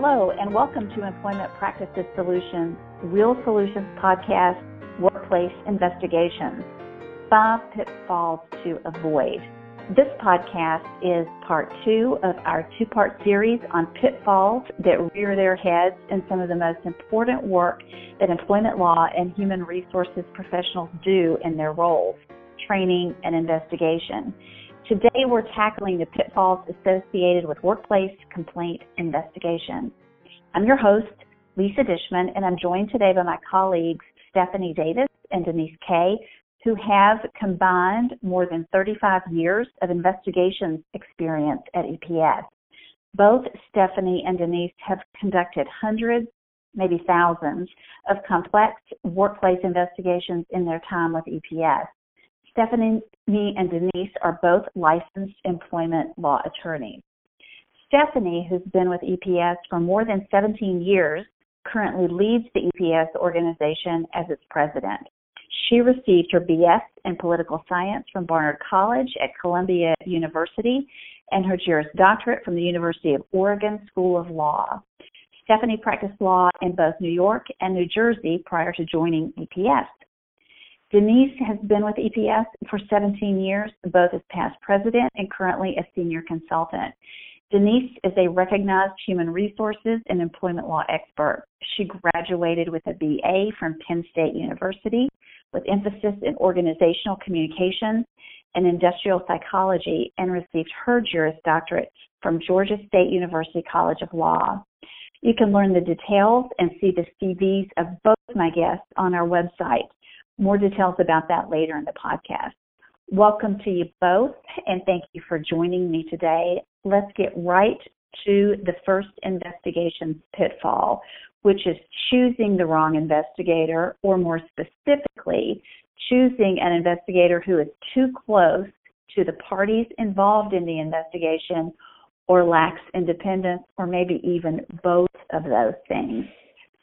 Hello, and welcome to Employment Practices Solutions, Real Solutions Podcast, Workplace Investigations. Five Pitfalls to Avoid. This podcast is part two of our two part series on pitfalls that rear their heads in some of the most important work that employment law and human resources professionals do in their roles training and investigation. Today we're tackling the pitfalls associated with workplace complaint investigation. I'm your host, Lisa Dishman, and I'm joined today by my colleagues Stephanie Davis and Denise Kay, who have combined more than 35 years of investigations experience at EPS. Both Stephanie and Denise have conducted hundreds, maybe thousands, of complex workplace investigations in their time with EPS. Stephanie and Denise are both licensed employment law attorneys. Stephanie, who's been with EPS for more than 17 years, currently leads the EPS organization as its president. She received her BS in political science from Barnard College at Columbia University and her Juris Doctorate from the University of Oregon School of Law. Stephanie practiced law in both New York and New Jersey prior to joining EPS. Denise has been with EPS for 17 years, both as past president and currently a senior consultant. Denise is a recognized human resources and employment law expert. She graduated with a BA from Penn State University with emphasis in organizational communications and industrial psychology and received her Juris Doctorate from Georgia State University College of Law. You can learn the details and see the CVs of both my guests on our website. More details about that later in the podcast. Welcome to you both, and thank you for joining me today. Let's get right to the first investigation pitfall, which is choosing the wrong investigator, or more specifically, choosing an investigator who is too close to the parties involved in the investigation or lacks independence, or maybe even both of those things.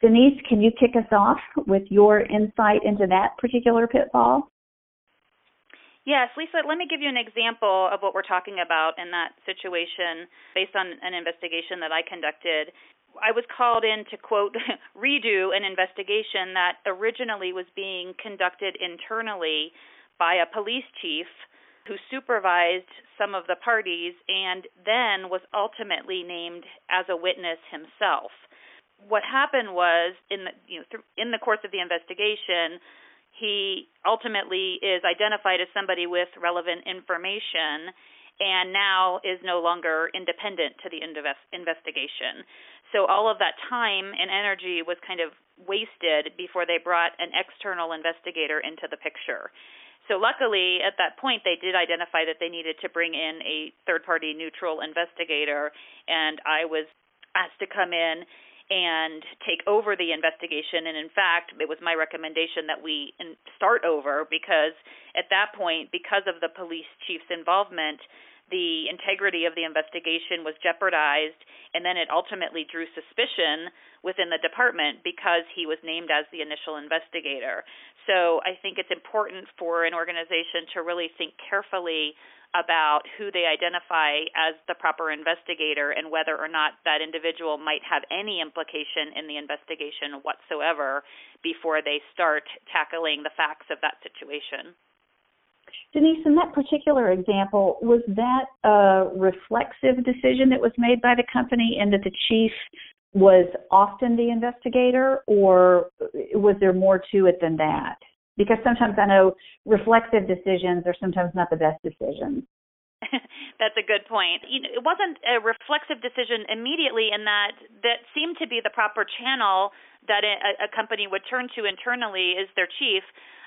Denise, can you kick us off with your insight into that particular pitfall? Yes, Lisa, let me give you an example of what we're talking about in that situation based on an investigation that I conducted. I was called in to quote redo an investigation that originally was being conducted internally by a police chief who supervised some of the parties and then was ultimately named as a witness himself. What happened was in the you know in the course of the investigation he ultimately is identified as somebody with relevant information and now is no longer independent to the investigation. So all of that time and energy was kind of wasted before they brought an external investigator into the picture. So luckily at that point they did identify that they needed to bring in a third party neutral investigator and I was asked to come in and take over the investigation. And in fact, it was my recommendation that we start over because at that point, because of the police chief's involvement, the integrity of the investigation was jeopardized, and then it ultimately drew suspicion within the department because he was named as the initial investigator. So I think it's important for an organization to really think carefully about who they identify as the proper investigator and whether or not that individual might have any implication in the investigation whatsoever before they start tackling the facts of that situation. Denise, in that particular example, was that a reflexive decision that was made by the company and that the chief was often the investigator, or was there more to it than that? Because sometimes I know reflexive decisions are sometimes not the best decisions. That's a good point. You know, it wasn't a reflexive decision immediately in that that seemed to be the proper channel that a, a company would turn to internally is their chief.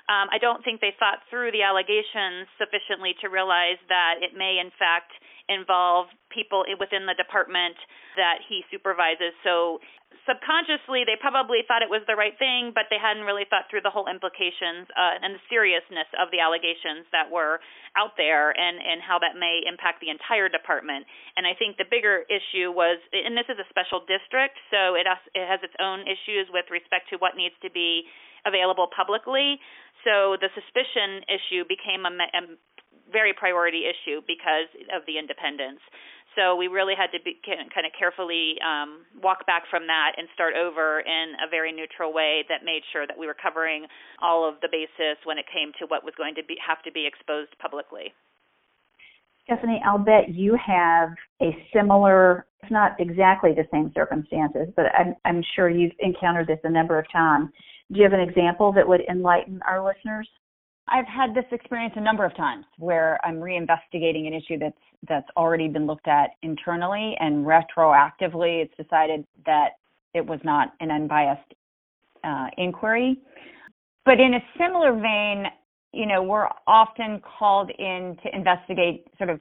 Um, I don't think they thought through the allegations sufficiently to realize that it may, in fact, involve people within the department that he supervises. So subconsciously they probably thought it was the right thing, but they hadn't really thought through the whole implications uh, and the seriousness of the allegations that were out there and and how that may impact the entire department. And I think the bigger issue was, and this is a special district, so it has, it has its own issues with respect to what needs to be available publicly. So the suspicion issue became a, a very priority issue because of the independence. So we really had to be kind of carefully um, walk back from that and start over in a very neutral way that made sure that we were covering all of the basis when it came to what was going to be have to be exposed publicly. Stephanie, I'll bet you have a similar, if not exactly the same circumstances, but I'm, I'm sure you've encountered this a number of times. Do you have an example that would enlighten our listeners? I've had this experience a number of times where I'm reinvestigating an issue that's that's already been looked at internally and retroactively it's decided that it was not an unbiased uh, inquiry. But in a similar vein, you know, we're often called in to investigate sort of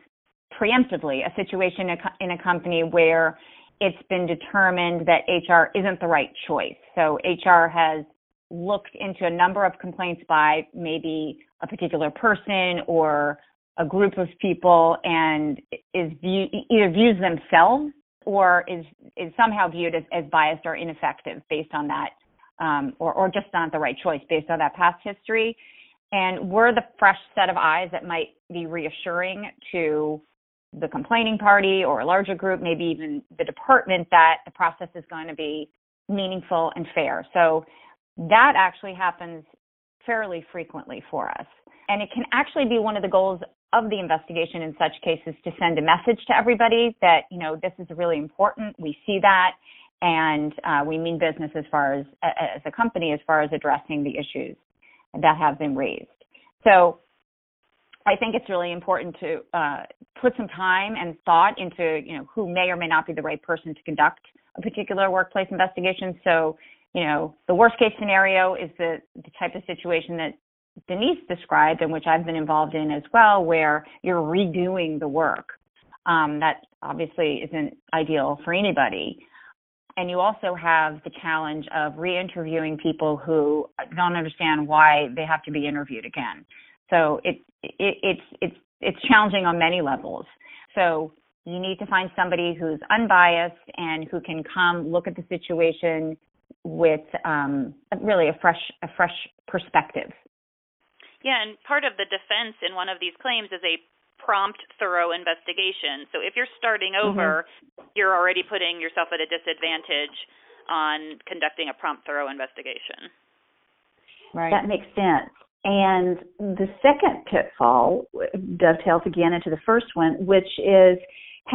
preemptively a situation in a company where it's been determined that HR isn't the right choice. So HR has looked into a number of complaints by maybe a particular person or a group of people and is view, either views themselves or is is somehow viewed as, as biased or ineffective based on that um, or, or just not the right choice based on that past history and we're the fresh set of eyes that might be reassuring to the complaining party or a larger group, maybe even the department, that the process is going to be meaningful and fair. So that actually happens fairly frequently for us. And it can actually be one of the goals of the investigation in such cases to send a message to everybody that, you know, this is really important. We see that and uh, we mean business as far as, as a company, as far as addressing the issues that have been raised. So I think it's really important to uh, put some time and thought into, you know, who may or may not be the right person to conduct a particular workplace investigation. So, you know, the worst case scenario is the, the type of situation that Denise described and which I've been involved in as well, where you're redoing the work. Um, that obviously isn't ideal for anybody and you also have the challenge of re-interviewing people who don't understand why they have to be interviewed again. So it, it, it's it's it's challenging on many levels. So you need to find somebody who's unbiased and who can come look at the situation with um, really a fresh a fresh perspective. Yeah, and part of the defense in one of these claims is a prompt, thorough investigation. So if you're starting mm-hmm. over, mm-hmm. you're already putting yourself at a disadvantage on conducting a prompt, thorough investigation. Right. That makes sense. And the second pitfall dovetails again into the first one, which is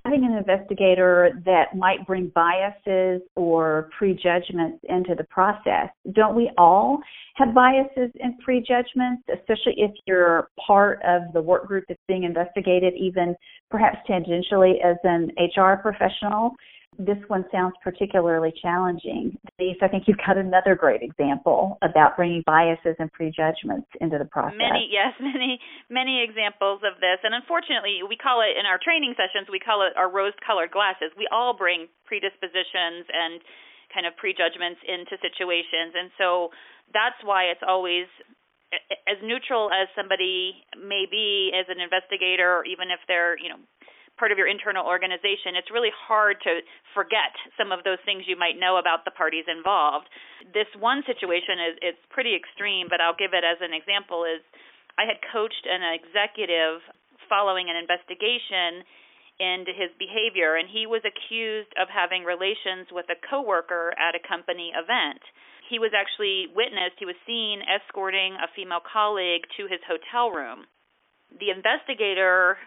having an investigator that might bring biases or prejudgments into the process. Don't we all have biases and prejudgments, especially if you're part of the work group that's being investigated, even perhaps tangentially as an HR professional? This one sounds particularly challenging. Denise, I think you've got another great example about bringing biases and prejudgments into the process. Many, yes, many, many examples of this. And unfortunately, we call it in our training sessions, we call it our rose-colored glasses. We all bring predispositions and kind of prejudgments into situations, and so that's why it's always as neutral as somebody may be as an investigator, or even if they're, you know, part of your internal organization, it's really hard to forget some of those things you might know about the parties involved. This one situation is it's pretty extreme, but I'll give it as an example is I had coached an executive following an investigation into his behavior and he was accused of having relations with a coworker at a company event. He was actually witnessed, he was seen escorting a female colleague to his hotel room. The investigator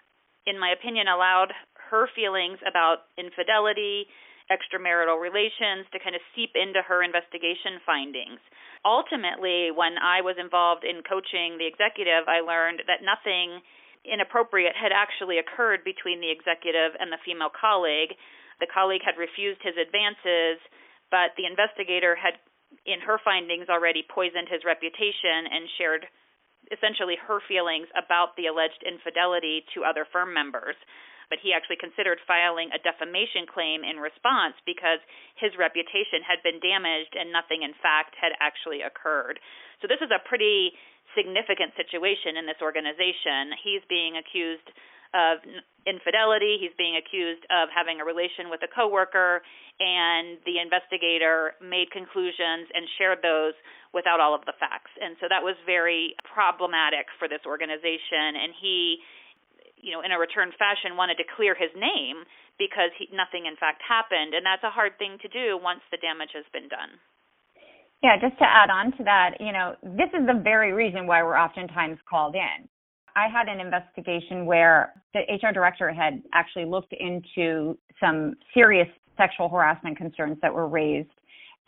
in my opinion, allowed her feelings about infidelity, extramarital relations to kind of seep into her investigation findings. Ultimately, when I was involved in coaching the executive, I learned that nothing inappropriate had actually occurred between the executive and the female colleague. The colleague had refused his advances, but the investigator had, in her findings, already poisoned his reputation and shared essentially her feelings about the alleged infidelity to other firm members. But he actually considered filing a defamation claim in response because his reputation had been damaged and nothing, in fact, had actually occurred. So, this is a pretty significant situation in this organization. He's being accused of infidelity. He's being accused of having a relation with a coworker, and the investigator made conclusions and shared those without all of the facts. And so that was very problematic for this organization. And he you know, in a return fashion, wanted to clear his name because he, nothing, in fact, happened. And that's a hard thing to do once the damage has been done. Yeah, just to add on to that, you know, this is the very reason why we're oftentimes called in. I had an investigation where the HR director had actually looked into some serious sexual harassment concerns that were raised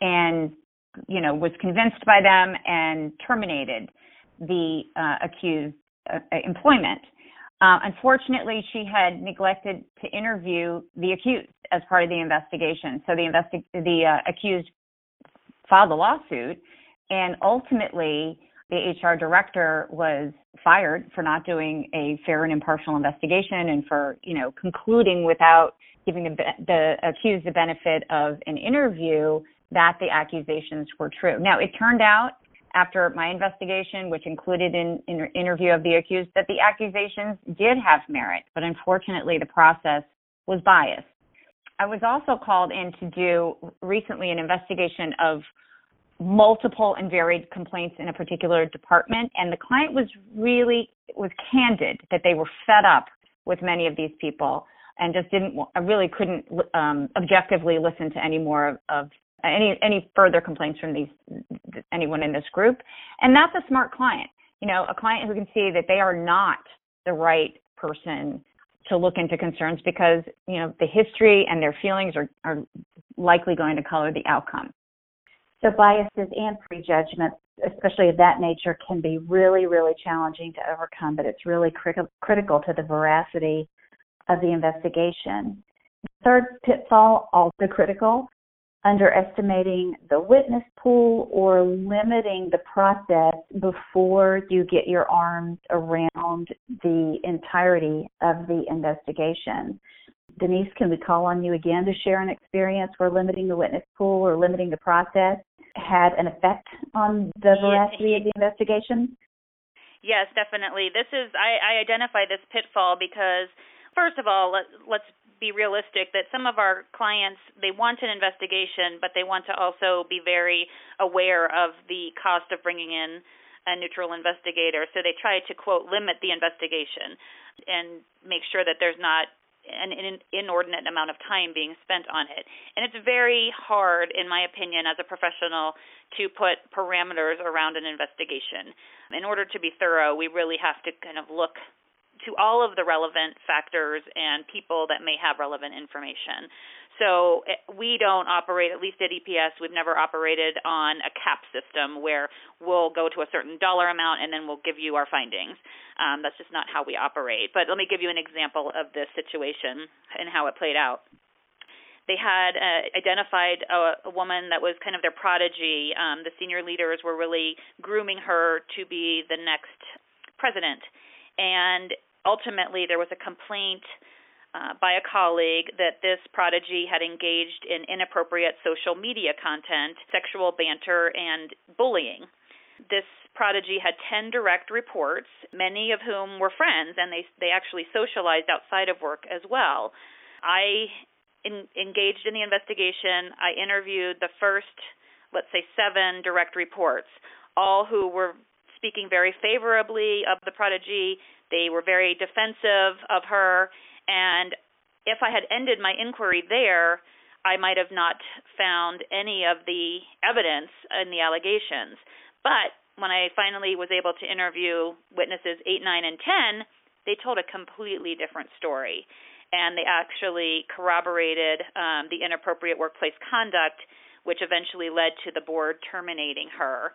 and, you know, was convinced by them and terminated the uh, accused uh, employment. Uh, unfortunately, she had neglected to interview the accused as part of the investigation. So the investi- the uh, accused filed a lawsuit, and ultimately, the HR director was fired for not doing a fair and impartial investigation and for you know concluding without giving the, the accused the benefit of an interview that the accusations were true. Now, it turned out after my investigation, which included an, an interview of the accused, that the accusations did have merit, but unfortunately the process was biased. I was also called in to do recently an investigation of multiple and varied complaints in a particular department and the client was really was candid that they were fed up with many of these people and just didn't really couldn't um, objectively listen to any more of, of any any further complaints from these anyone in this group. And that's a smart client. You know a client who can see that they are not the right person to look into concerns because you know the history and their feelings are are likely going to color the outcome so biases and prejudgments especially of that nature can be really really challenging to overcome but it's really cri- critical to the veracity of the investigation third pitfall also critical underestimating the witness pool or limiting the process before you get your arms around the entirety of the investigation. Denise, can we call on you again to share an experience where limiting the witness pool or limiting the process had an effect on the veracity of the investigation? Yes, definitely. This is I, I identify this pitfall because first of all, let, let's be realistic that some of our clients they want an investigation but they want to also be very aware of the cost of bringing in a neutral investigator so they try to quote limit the investigation and make sure that there's not an inordinate amount of time being spent on it. And it's very hard, in my opinion, as a professional, to put parameters around an investigation. In order to be thorough, we really have to kind of look to all of the relevant factors and people that may have relevant information. So eh, we don't operate, at least at EPS, we've never operated on a cap system where we'll go to a certain dollar amount and then we'll give you our findings. Um, that's just not how we operate. But let me give you an example of this situation and how it played out they had uh, identified a, a woman that was kind of their prodigy. Um, the senior leaders were really grooming her to be the next president. And ultimately there was a complaint uh, by a colleague that this prodigy had engaged in inappropriate social media content, sexual banter, and bullying. This prodigy had 10 direct reports, many of whom were friends, and they, they actually socialized outside of work as well. I in, engaged in the investigation. I interviewed the first, let's say, seven direct reports, all who were speaking very favorably of the prodigy, they were very defensive of her, and if I had ended my inquiry there, I might have not found any of the evidence in the allegations. But when I finally was able to interview witnesses 8, 9, and 10, they told a completely different story. And they actually corroborated um, the inappropriate workplace conduct, which eventually led to the board terminating her.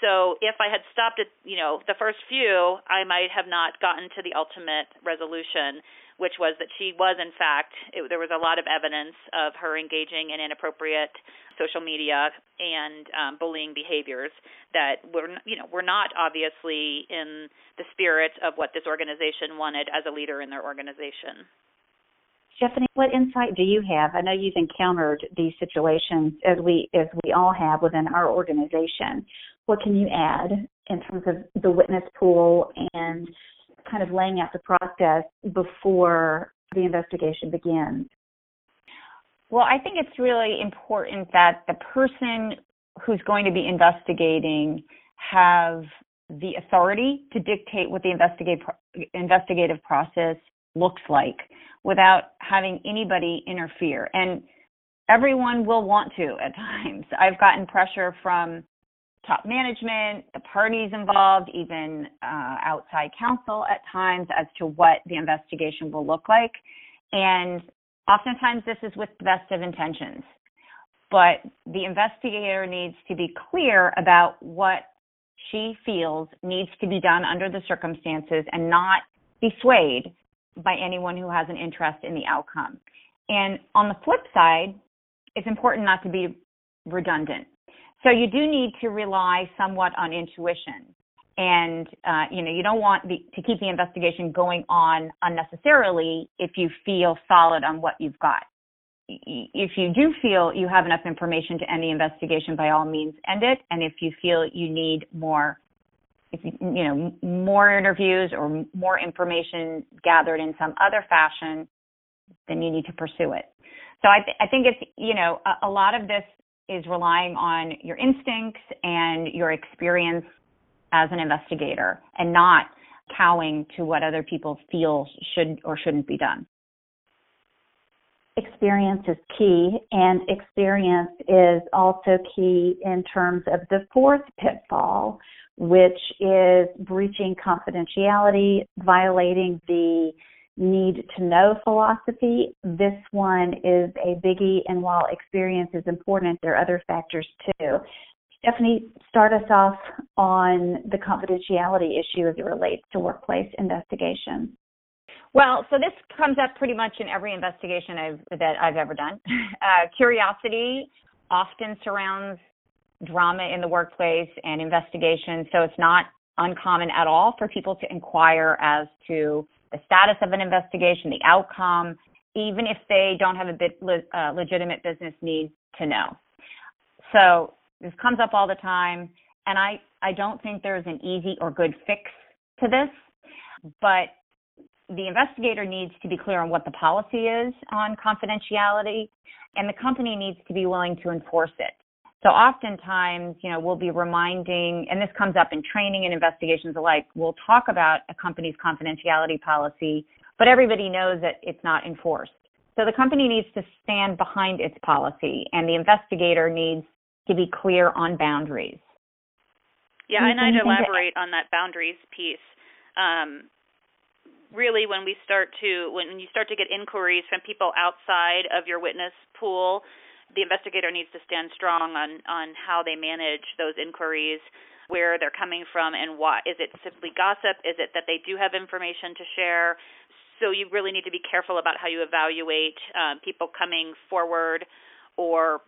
So if I had stopped at, you know, the first few, I might have not gotten to the ultimate resolution, which was that she was, in fact, it, there was a lot of evidence of her engaging in inappropriate social media and um, bullying behaviors that were, you know, were not obviously in the spirit of what this organization wanted as a leader in their organization. Stephanie, what insight do you have? I know you've encountered these situations as we as we all have within our organization. What can you add in terms of the witness pool and kind of laying out the process before the investigation begins? Well, I think it's really important that the person who's going to be investigating have the authority to dictate what the investigative investigative process looks like without having anybody interfere. And everyone will want to at times. I've gotten pressure from top management, the parties involved, even uh, outside counsel at times as to what the investigation will look like. And oftentimes this is with the best of intentions. But the investigator needs to be clear about what she feels needs to be done under the circumstances and not be swayed by anyone who has an interest in the outcome. And on the flip side, it's important not to be redundant. So you do need to rely somewhat on intuition. And, uh, you know, you don't want the, to keep the investigation going on unnecessarily if you feel solid on what you've got. If you do feel you have enough information to end the investigation, by all means, end it. And if you feel you need more, you know, more interviews or more information gathered in some other fashion, then you need to pursue it. So I, th- I think it's, you know, a, a lot of this is relying on your instincts and your experience as an investigator and not cowing to what other people feel should or shouldn't be done. Experience is key, and experience is also key in terms of the fourth pitfall, which is breaching confidentiality, violating the need to know philosophy. This one is a biggie, and while experience is important, there are other factors too. Stephanie, start us off on the confidentiality issue as it relates to workplace investigations. Well, so this comes up pretty much in every investigation I've, that I've ever done. Uh, curiosity often surrounds drama in the workplace and investigations, so it's not uncommon at all for people to inquire as to the status of an investigation, the outcome, even if they don't have a bit uh, legitimate business need to know. So this comes up all the time, and I I don't think there's an easy or good fix to this, but the investigator needs to be clear on what the policy is on confidentiality, and the company needs to be willing to enforce it. So oftentimes, you know, we'll be reminding, and this comes up in training and investigations alike, we'll talk about a company's confidentiality policy, but everybody knows that it's not enforced. So the company needs to stand behind its policy and the investigator needs to be clear on boundaries. Yeah, and I'd elaborate on that boundaries piece. Um, really, when we start to when you start to get inquiries from people outside of your witness pool, the investigator needs to stand strong on on how they manage those inquiries where they're coming from and what is it simply gossip is it that they do have information to share so you really need to be careful about how you evaluate um, people coming forward or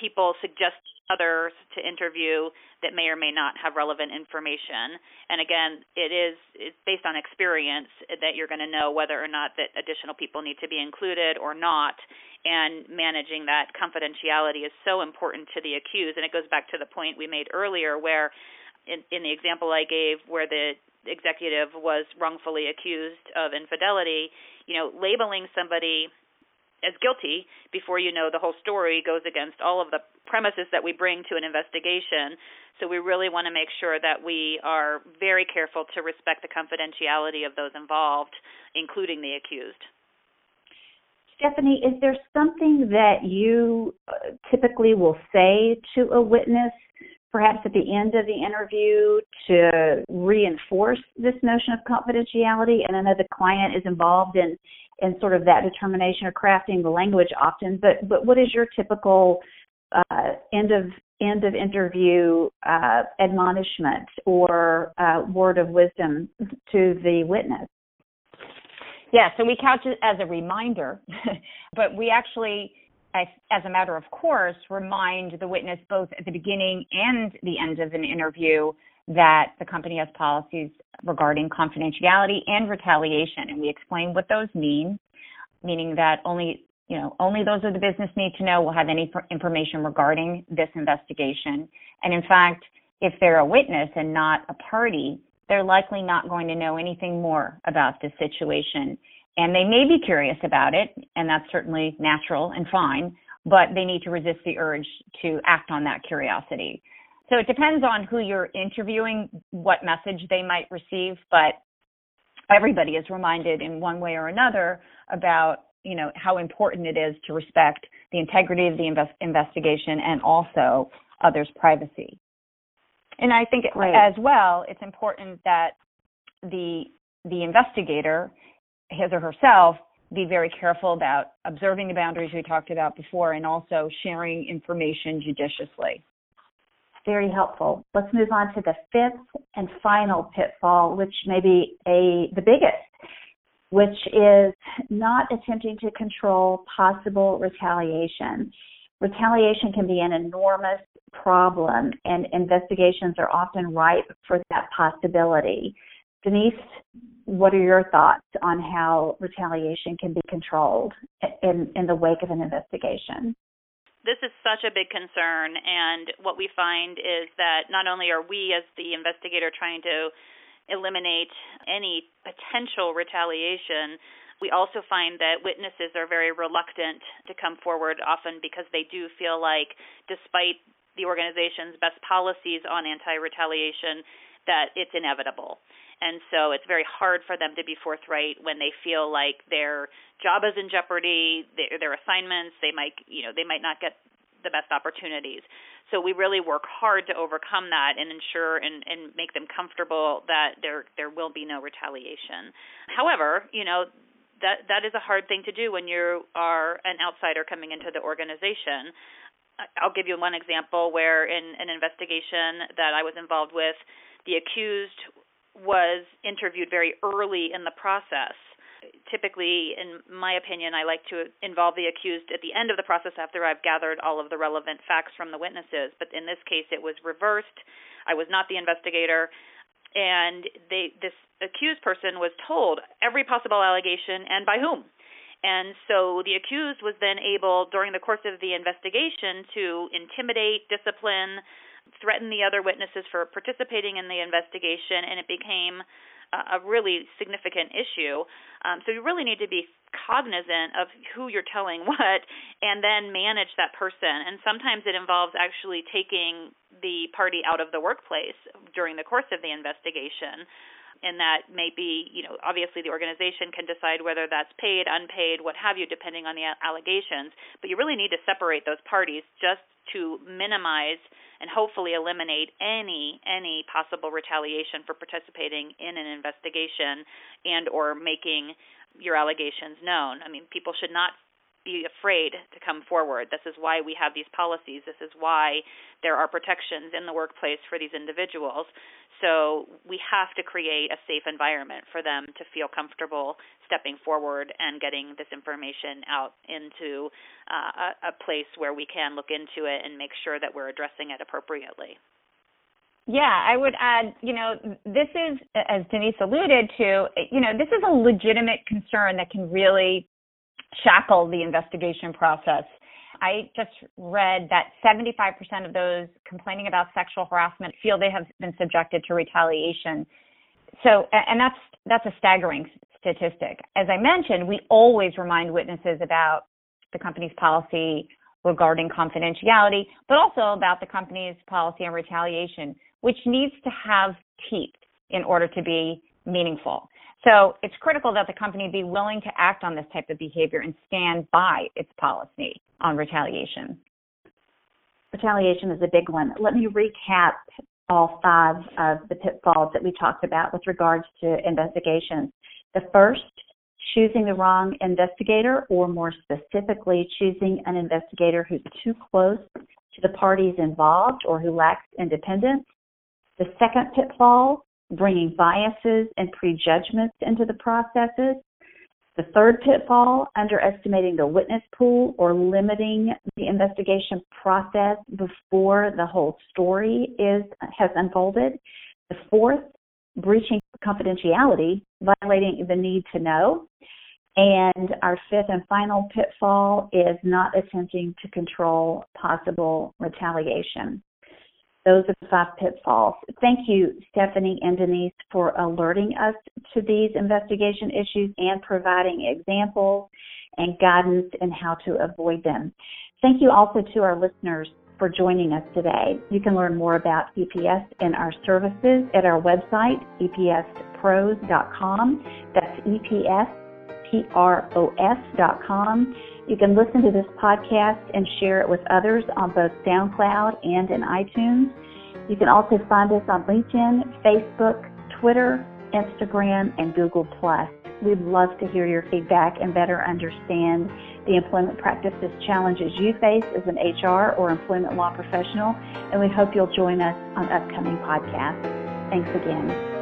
people suggest others to interview that may or may not have relevant information. And again, it is it's based on experience that you're going to know whether or not that additional people need to be included or not. And managing that confidentiality is so important to the accused. And it goes back to the point we made earlier, where in, in the example I gave, where the executive was wrongfully accused of infidelity, you know, labeling somebody as guilty before you know the whole story goes against all of the premises that we bring to an investigation. So we really want to make sure that we are very careful to respect the confidentiality of those involved, including the accused. Stephanie, is there something that you uh, typically will say to a witness, perhaps at the end of the interview, to reinforce this notion of confidentiality? And I know the client is involved in in sort of that determination or crafting the language often. But but what is your typical uh, end of end of interview uh, admonishment or uh, word of wisdom to the witness? Yeah, so we couch it as a reminder, but we actually, as, a matter of course, remind the witness both at the beginning and the end of an interview that the company has policies regarding confidentiality and retaliation, and we explain what those mean, meaning that only you know only those of the business need to know will have any information regarding this investigation. And in fact, if they're a witness and not a party, they're likely not going to know anything more about this situation. And they may be curious about it, and that's certainly natural and fine, but they need to resist the urge to act on that curiosity. So it depends on who you're interviewing, what message they might receive, but everybody is reminded in one way or another about you know how important it is to respect the integrity of the invest- investigation and also others' privacy. And I think right. as well, it's important that the the investigator, his or herself, be very careful about observing the boundaries we talked about before and also sharing information judiciously. Very helpful. Let's move on to the fifth and final pitfall, which may be a the biggest, which is not attempting to control possible retaliation. Retaliation can be an enormous problem, and investigations are often ripe for that possibility. Denise, what are your thoughts on how retaliation can be controlled in, in the wake of an investigation? This is such a big concern, and what we find is that not only are we, as the investigator, trying to eliminate any potential retaliation, we also find that witnesses are very reluctant to come forward, often because they do feel like, despite the organization's best policies on anti retaliation, that it's inevitable. And so it's very hard for them to be forthright when they feel like their job is in jeopardy their, their assignments they might you know they might not get the best opportunities. So we really work hard to overcome that and ensure and, and make them comfortable that there there will be no retaliation. However you know that that is a hard thing to do when you are an outsider coming into the organization I'll give you one example where in an investigation that I was involved with, the accused was interviewed very early in the process. Typically, in my opinion, I like to involve the accused at the end of the process after I've gathered all of the relevant facts from the witnesses. But in this case, it was reversed. I was not the investigator, and they, this accused person was told every possible allegation and by whom. And so the accused was then able, during the course of the investigation, to intimidate, discipline, threaten the other witnesses for participating in the investigation, and it became a, really significant issue. Um, so you really need to be cognizant of who you're telling what, and then manage that person. And sometimes it involves actually taking the party out of the workplace during the course of the investigation and that may be, you know, obviously the organization can decide whether that's paid, unpaid, what have you, depending on the allegations. But you really need to separate those parties just to minimize and hopefully eliminate any any possible retaliation for participating in an investigation and or making your allegations known. I mean, people should not be afraid to come forward. This is why we have these policies. This is why there are protections in the workplace for these individuals. So we have to create a safe environment for them to feel comfortable stepping forward and getting this information out into uh, a, a place where we can look into it and make sure that we're addressing it appropriately. Yeah, I would add, you know, this is, as Denise alluded to, you know, this is a legitimate concern that can really shackle the investigation process. I just read that 75% of those complaining about sexual harassment feel they have been subjected to retaliation. So, and that's that's a staggering statistic. As I mentioned, we always remind witnesses about the company's policy regarding confidentiality, but also about the company's policy on retaliation, which needs to have teeth in order to be meaningful. So it's critical that the company be willing to act on this type of behavior and stand by its policy on retaliation. Retaliation is a big one. Let me recap all five of the pitfalls that we talked about with regards to investigations. The first, choosing the wrong investigator, or more specifically, choosing an investigator who's too close to the parties involved or who lacks independence. The second pitfall, bringing biases and prejudgments into the processes. The third pitfall, underestimating the witness pool or limiting the investigation process before the whole story is has unfolded. The fourth, breaching confidentiality, violating the need to know. And our fifth and final pitfall is not attempting to control possible retaliation. Those are the five pitfalls. Thank you, Stephanie and Denise, for alerting us to these investigation issues and providing examples and guidance in how to avoid them. Thank you also to our listeners for joining us today. You can learn more about EPS and our services at our website, epspros.com. That's epspros.com. You can listen to this podcast and share it with others on both SoundCloud and in iTunes. You can also find us on LinkedIn, Facebook, Twitter, Instagram, and Google+. We'd love to hear your feedback and better understand the employment practices challenges you face as an HR or employment law professional, and we hope you'll join us on upcoming podcasts. Thanks again.